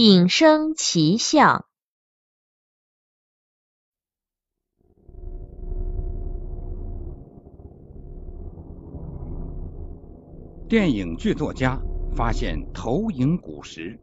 引生奇象。电影剧作家发现投影古石。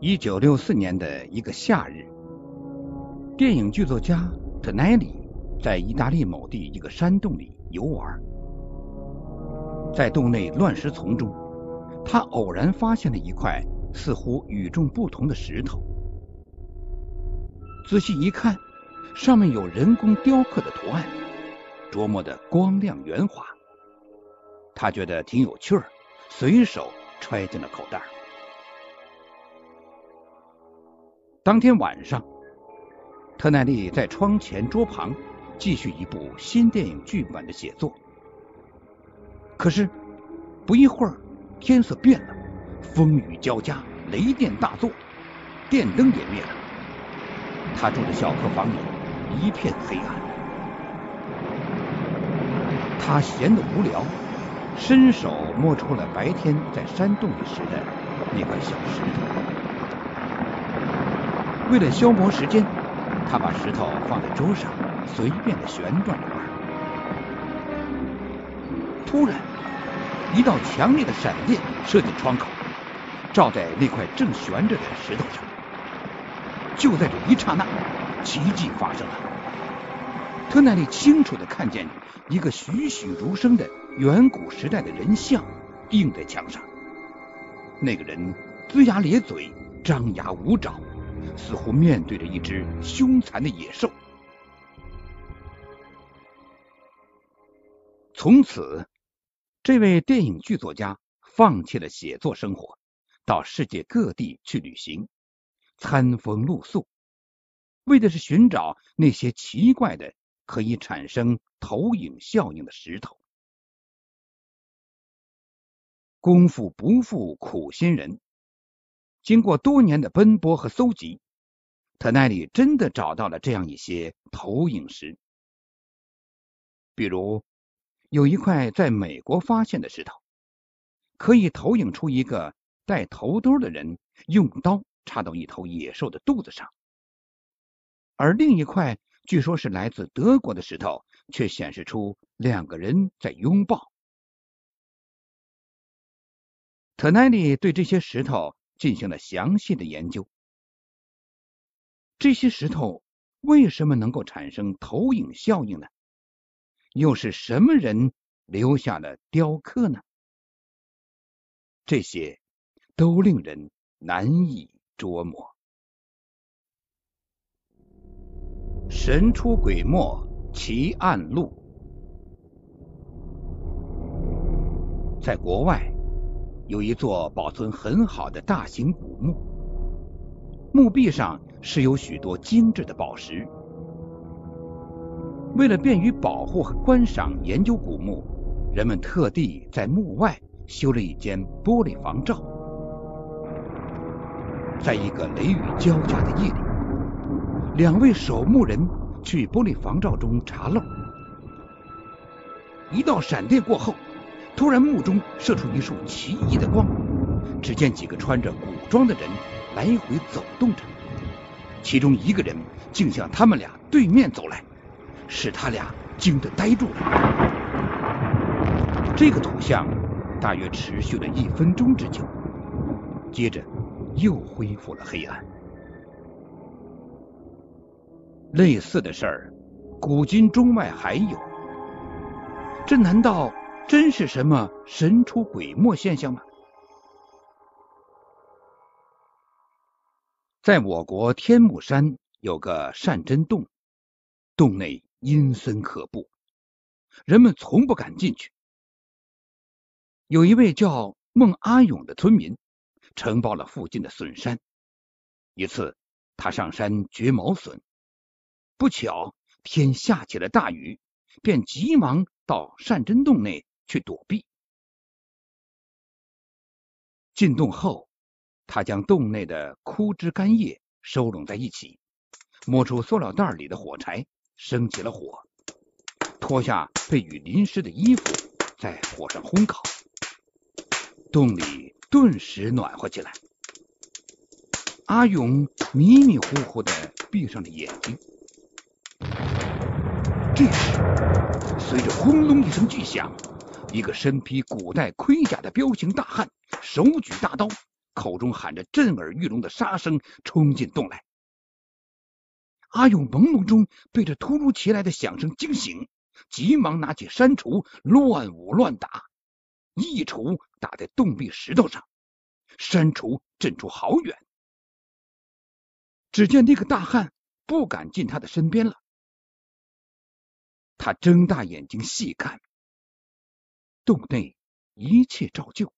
一九六四年的一个夏日，电影剧作家特奈里在意大利某地一个山洞里游玩，在洞内乱石丛中，他偶然发现了一块似乎与众不同的石头。仔细一看，上面有人工雕刻的图案。琢磨的光亮圆滑，他觉得挺有趣儿，随手揣进了口袋。当天晚上，特奈利在窗前桌旁继续一部新电影剧本的写作。可是不一会儿，天色变了，风雨交加，雷电大作，电灯也灭了。他住的小客房里一片黑暗。他闲得无聊，伸手摸出了白天在山洞里时的那块小石头。为了消磨时间，他把石头放在桌上，随便的旋转着。突然，一道强烈的闪电射进窗口，照在那块正悬着的石头上。就在这一刹那，奇迹发生了。特奈利清楚的看见。一个栩栩如生的远古时代的人像映在墙上，那个人龇牙咧嘴、张牙舞爪，似乎面对着一只凶残的野兽。从此，这位电影剧作家放弃了写作生活，到世界各地去旅行，餐风露宿，为的是寻找那些奇怪的。可以产生投影效应的石头。功夫不负苦心人，经过多年的奔波和搜集，特奈里真的找到了这样一些投影石。比如，有一块在美国发现的石头，可以投影出一个戴头兜的人用刀插到一头野兽的肚子上，而另一块。据说是来自德国的石头，却显示出两个人在拥抱。特奈利对这些石头进行了详细的研究。这些石头为什么能够产生投影效应呢？又是什么人留下了雕刻呢？这些都令人难以捉摸。神出鬼没奇案录，在国外有一座保存很好的大型古墓，墓壁上是有许多精致的宝石。为了便于保护和观赏研究古墓，人们特地在墓外修了一间玻璃房罩。在一个雷雨交加的夜里。两位守墓人去玻璃房罩中查漏，一道闪电过后，突然墓中射出一束奇异的光。只见几个穿着古装的人来回走动着，其中一个人竟向他们俩对面走来，使他俩惊得呆住了。这个图像大约持续了一分钟之久，接着又恢复了黑暗。类似的事儿，古今中外还有。这难道真是什么神出鬼没现象吗？在我国天目山有个善真洞，洞内阴森可怖，人们从不敢进去。有一位叫孟阿勇的村民，承包了附近的笋山。一次，他上山掘毛笋。不巧，天下起了大雨，便急忙到善真洞内去躲避。进洞后，他将洞内的枯枝干叶收拢在一起，摸出塑料袋里的火柴，生起了火，脱下被雨淋湿的衣服，在火上烘烤。洞里顿时暖和起来。阿勇迷迷糊糊的闭上了眼睛。这时，随着轰隆一声巨响，一个身披古代盔甲的彪形大汉，手举大刀，口中喊着震耳欲聋的杀声，冲进洞来。阿勇朦胧中被这突如其来的响声惊醒，急忙拿起山锄乱舞乱打，一锄打在洞壁石头上，山锄震出好远。只见那个大汉不敢近他的身边了。他睁大眼睛细看，洞内一切照旧，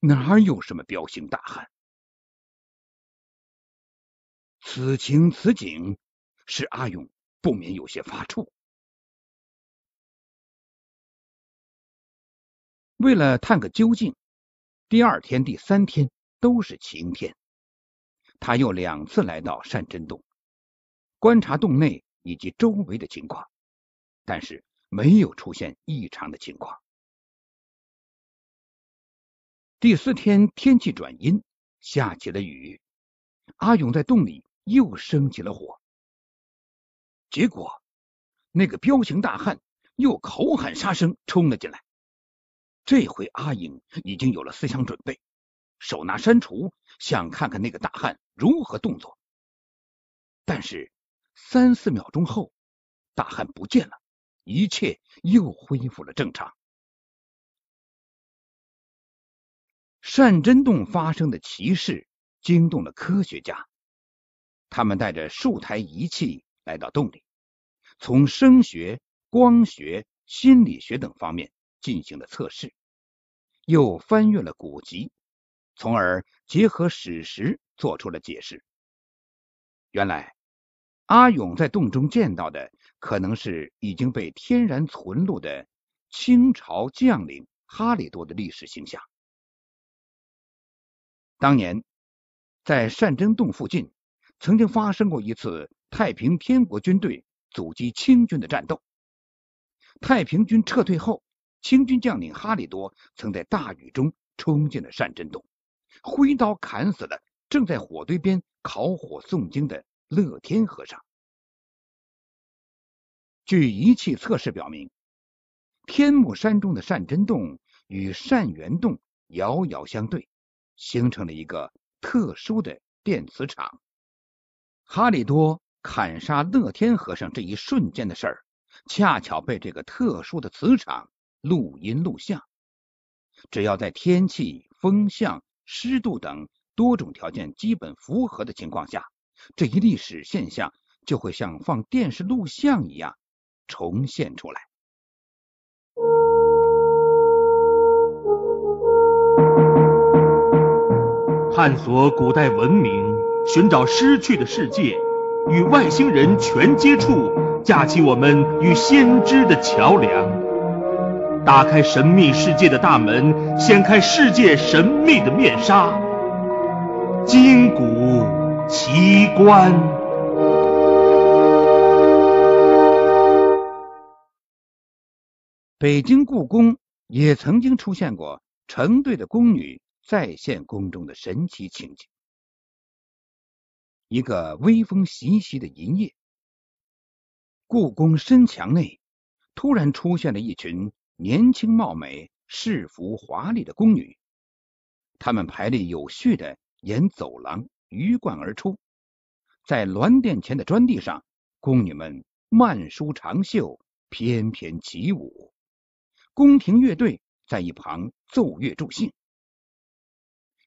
哪有什么彪形大汉？此情此景，使阿勇不免有些发怵。为了探个究竟，第二天、第三天都是晴天。他又两次来到善真洞，观察洞内以及周围的情况，但是没有出现异常的情况。第四天天气转阴，下起了雨，阿勇在洞里又生起了火。结果，那个彪形大汉又口喊杀声冲了进来。这回阿颖已经有了思想准备。手拿山锄，想看看那个大汉如何动作。但是三四秒钟后，大汉不见了，一切又恢复了正常。善真洞发生的奇事惊动了科学家，他们带着数台仪器来到洞里，从声学、光学、心理学等方面进行了测试，又翻阅了古籍。从而结合史实做出了解释。原来阿勇在洞中见到的，可能是已经被天然存录的清朝将领哈里多的历史形象。当年在善真洞附近，曾经发生过一次太平天国军队阻击清军的战斗。太平军撤退后，清军将领哈里多曾在大雨中冲进了善真洞。挥刀砍死了正在火堆边烤火诵经的乐天和尚。据仪器测试表明，天目山中的善真洞与善元洞遥遥相对，形成了一个特殊的电磁场。哈里多砍杀乐天和尚这一瞬间的事儿，恰巧被这个特殊的磁场录音录像。只要在天气、风向。湿度等多种条件基本符合的情况下，这一历史现象就会像放电视录像一样重现出来。探索古代文明，寻找失去的世界，与外星人全接触，架起我们与先知的桥梁。打开神秘世界的大门，掀开世界神秘的面纱，金古奇观。北京故宫也曾经出现过成对的宫女再现宫中的神奇情景。一个微风习习的银夜，故宫深墙内突然出现了一群。年轻貌美、饰服华丽的宫女，她们排列有序的沿走廊鱼贯而出，在銮殿前的砖地上，宫女们慢舒长袖，翩翩起舞。宫廷乐队在一旁奏乐助兴。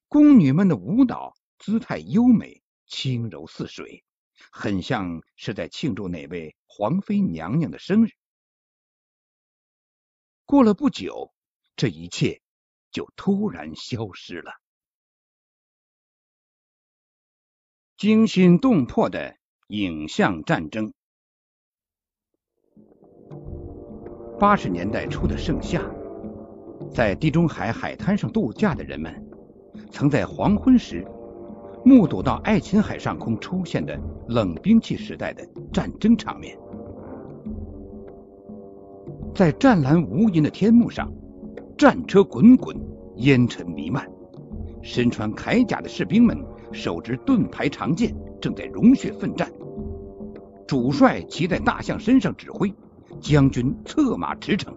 宫女们的舞蹈姿态优美、轻柔似水，很像是在庆祝哪位皇妃娘娘的生日。过了不久，这一切就突然消失了。惊心动魄的影像战争。八十年代初的盛夏，在地中海海滩上度假的人们，曾在黄昏时目睹到爱琴海上空出现的冷兵器时代的战争场面。在湛蓝无垠的天幕上，战车滚滚，烟尘弥漫，身穿铠甲的士兵们手执盾牌长剑，正在融血奋战。主帅骑在大象身上指挥，将军策马驰骋，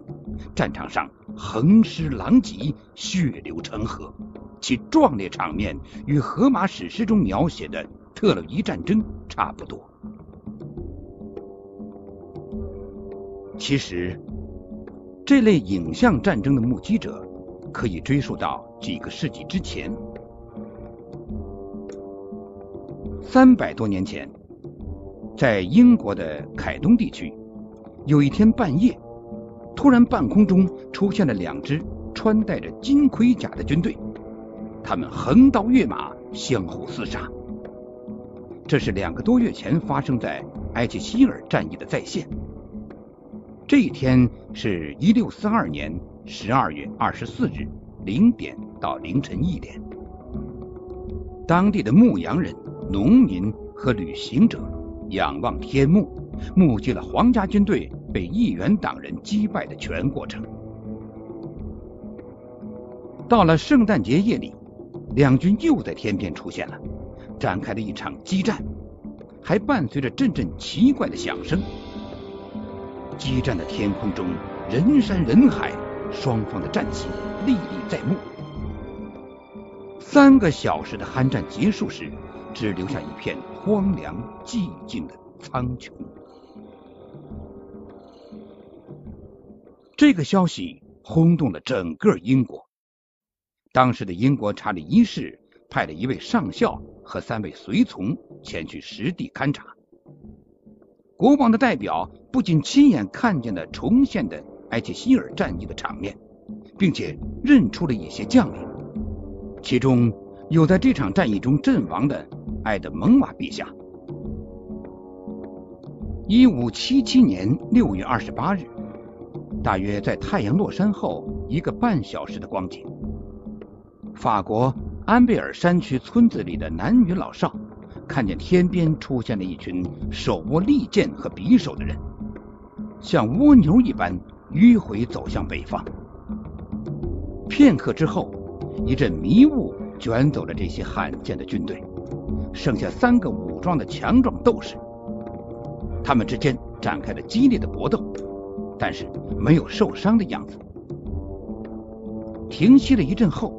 战场上横尸狼藉，血流成河，其壮烈场面与荷马史诗中描写的特洛伊战争差不多。其实，这类影像战争的目击者可以追溯到几个世纪之前。三百多年前，在英国的凯东地区，有一天半夜，突然半空中出现了两支穿戴着金盔甲的军队，他们横刀跃马，相互厮杀。这是两个多月前发生在埃切希尔战役的再现。这一天是一六四二年十二月二十四日零点到凌晨一点，当地的牧羊人、农民和旅行者仰望天幕，目击了皇家军队被议员党人击败的全过程。到了圣诞节夜里，两军又在天边出现了，展开了一场激战，还伴随着阵阵奇怪的响声。激战的天空中，人山人海，双方的战旗历历在目。三个小时的酣战结束时，只留下一片荒凉寂静的苍穹。这个消息轰动了整个英国。当时的英国查理一世派了一位上校和三位随从前去实地勘察。国王的代表不仅亲眼看见了重现的埃切希尔战役的场面，并且认出了一些将领，其中有在这场战役中阵亡的埃德蒙瓦陛下。一五七七年六月二十八日，大约在太阳落山后一个半小时的光景，法国安贝尔山区村子里的男女老少。看见天边出现了一群手握利剑和匕首的人，像蜗牛一般迂回走向北方。片刻之后，一阵迷雾卷走了这些罕见的军队，剩下三个武装的强壮斗士。他们之间展开了激烈的搏斗，但是没有受伤的样子。停息了一阵后，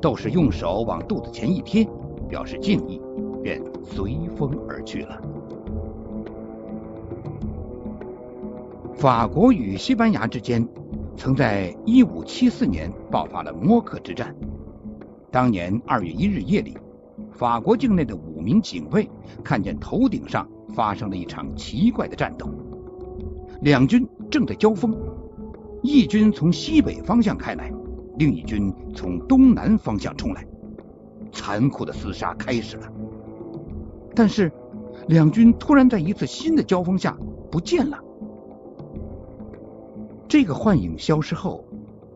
斗士用手往肚子前一贴，表示敬意。便随风而去了。法国与西班牙之间曾在1574年爆发了摩克之战。当年2月1日夜里，法国境内的五名警卫看见头顶上发生了一场奇怪的战斗，两军正在交锋，一军从西北方向开来，另一军从东南方向冲来，残酷的厮杀开始了。但是，两军突然在一次新的交锋下不见了。这个幻影消失后，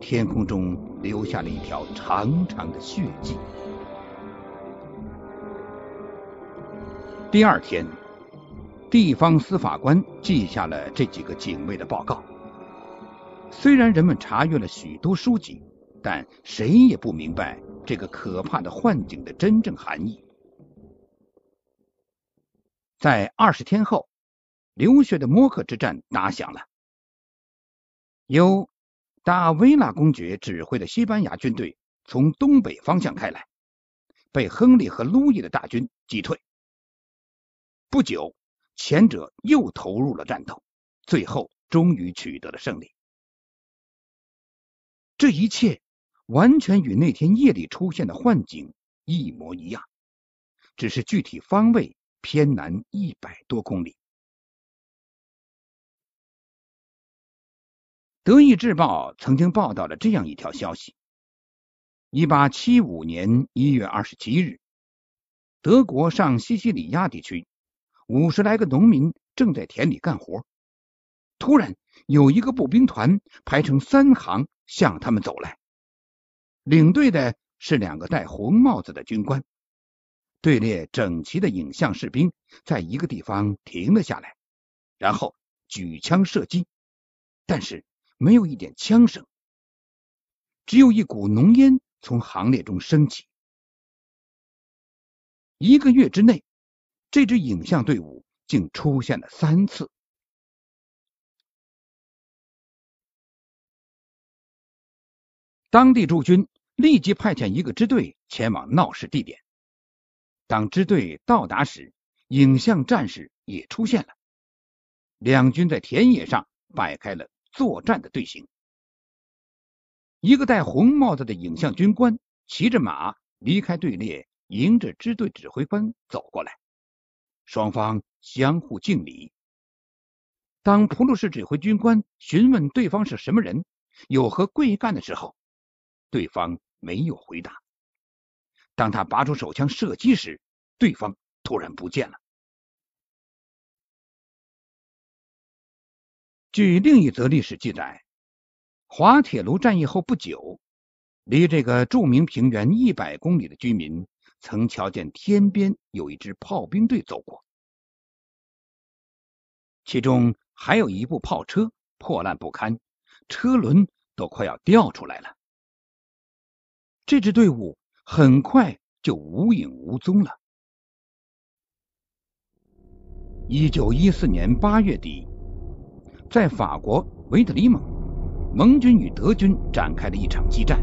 天空中留下了一条长长的血迹。第二天，地方司法官记下了这几个警卫的报告。虽然人们查阅了许多书籍，但谁也不明白这个可怕的幻境的真正含义。在二十天后，流血的摩克之战打响了。由达维拉公爵指挥的西班牙军队从东北方向开来，被亨利和路易的大军击退。不久，前者又投入了战斗，最后终于取得了胜利。这一切完全与那天夜里出现的幻景一模一样，只是具体方位。偏南一百多公里。德意志报曾经报道了这样一条消息：一八七五年一月二十七日，德国上西西里亚地区五十来个农民正在田里干活，突然有一个步兵团排成三行向他们走来，领队的是两个戴红帽子的军官。队列整齐的影像士兵在一个地方停了下来，然后举枪射击，但是没有一点枪声，只有一股浓烟从行列中升起。一个月之内，这支影像队伍竟出现了三次。当地驻军立即派遣一个支队前往闹事地点。当支队到达时，影像战士也出现了。两军在田野上摆开了作战的队形。一个戴红帽子的影像军官骑着马离开队列，迎着支队指挥官走过来，双方相互敬礼。当普鲁士指挥军官询问对方是什么人，有何贵干的时候，对方没有回答。当他拔出手枪射击时，对方突然不见了。据另一则历史记载。滑铁卢战役后不久，离这个著名平原一百公里的居民曾瞧见天边有一支炮兵队走过，其中还有一部炮车破烂不堪，车轮都快要掉出来了。这支队伍很快就无影无踪了。一九一四年八月底，在法国维特里蒙。盟军与德军展开了一场激战。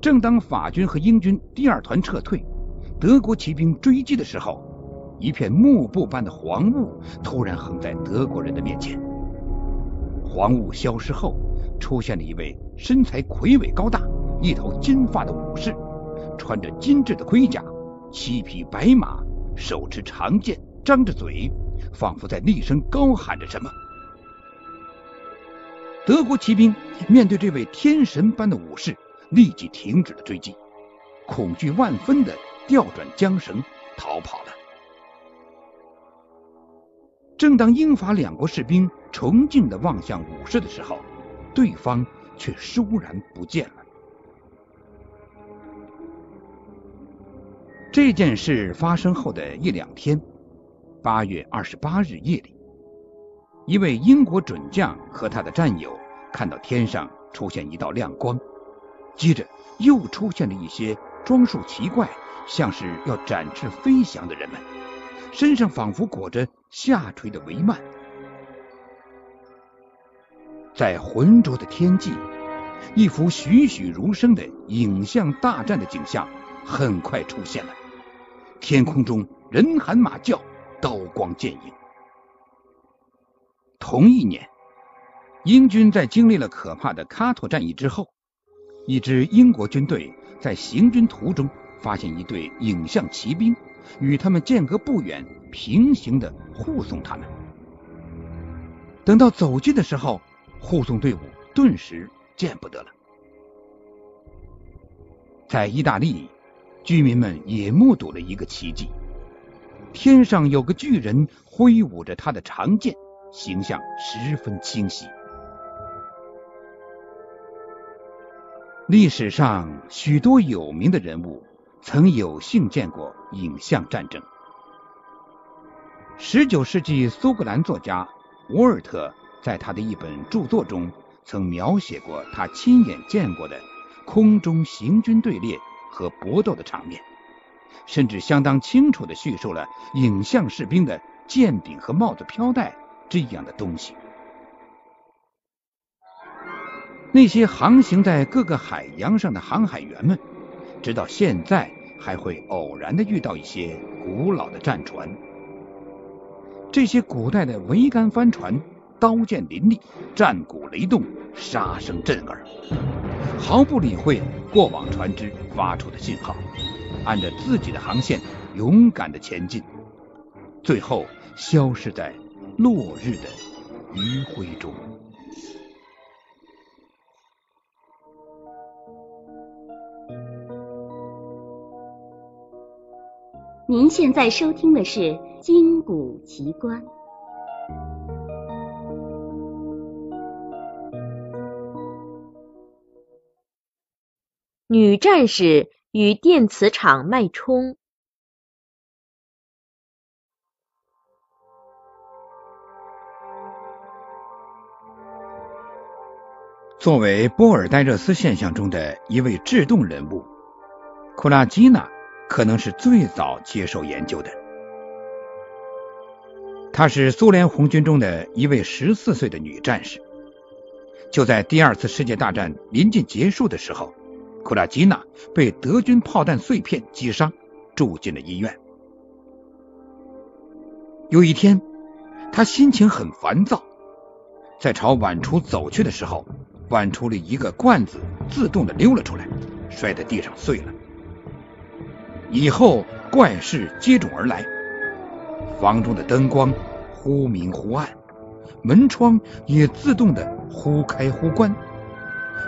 正当法军和英军第二团撤退，德国骑兵追击的时候，一片幕布般的黄雾突然横在德国人的面前。黄雾消失后，出现了一位身材魁伟高大、一头金发的武士，穿着精致的盔甲，七匹白马，手持长剑，张着嘴，仿佛在厉声高喊着什么。德国骑兵面对这位天神般的武士，立即停止了追击，恐惧万分的调转缰绳逃跑了。正当英法两国士兵崇敬的望向武士的时候，对方却倏然不见了。这件事发生后的一两天，八月二十八日夜里。一位英国准将和他的战友看到天上出现一道亮光，接着又出现了一些装束奇怪、像是要展翅飞翔的人们，身上仿佛裹着下垂的帷幔。在浑浊的天际，一幅栩栩如生的影像大战的景象很快出现了，天空中人喊马叫，刀光剑影。同一年，英军在经历了可怕的卡托战役之后，一支英国军队在行军途中发现一队影像骑兵，与他们间隔不远，平行的护送他们。等到走近的时候，护送队伍顿时见不得了。在意大利，居民们也目睹了一个奇迹：天上有个巨人挥舞着他的长剑。形象十分清晰。历史上许多有名的人物曾有幸见过影像战争。十九世纪苏格兰作家沃尔特在他的一本著作中曾描写过他亲眼见过的空中行军队列和搏斗的场面，甚至相当清楚的叙述了影像士兵的剑柄和帽子飘带。这样的东西，那些航行在各个海洋上的航海员们，直到现在还会偶然的遇到一些古老的战船。这些古代的桅杆帆船，刀剑林立，战鼓雷动，杀声震耳，毫不理会过往船只发出的信号，按着自己的航线勇敢的前进，最后消失在。落日的余晖中。您现在收听的是《金谷奇观》。女战士与电磁场脉冲。作为波尔代热斯现象中的一位制动人物，库拉基娜可能是最早接受研究的。她是苏联红军中的一位十四岁的女战士。就在第二次世界大战临近结束的时候，库拉基娜被德军炮弹碎片击伤，住进了医院。有一天，她心情很烦躁，在朝碗橱走去的时候。碗橱里一个罐子自动的溜了出来，摔在地上碎了。以后怪事接踵而来，房中的灯光忽明忽暗，门窗也自动的忽开忽关，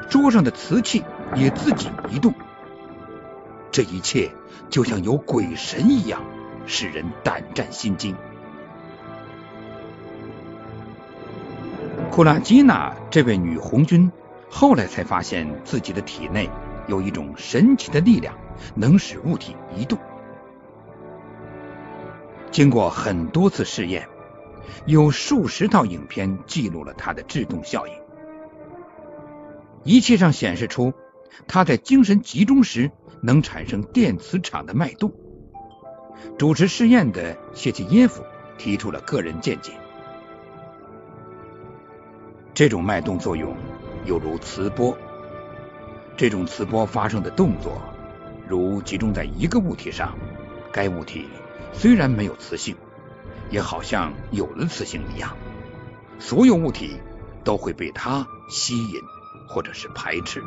桌上的瓷器也自己移动。这一切就像有鬼神一样，使人胆战心惊。库拉基娜这位女红军后来才发现自己的体内有一种神奇的力量，能使物体移动。经过很多次试验，有数十套影片记录了它的制动效应。仪器上显示出它在精神集中时能产生电磁场的脉动。主持试验的谢奇耶夫提出了个人见解。这种脉动作用犹如磁波，这种磁波发生的动作，如集中在一个物体上，该物体虽然没有磁性，也好像有了磁性一样，所有物体都会被它吸引或者是排斥。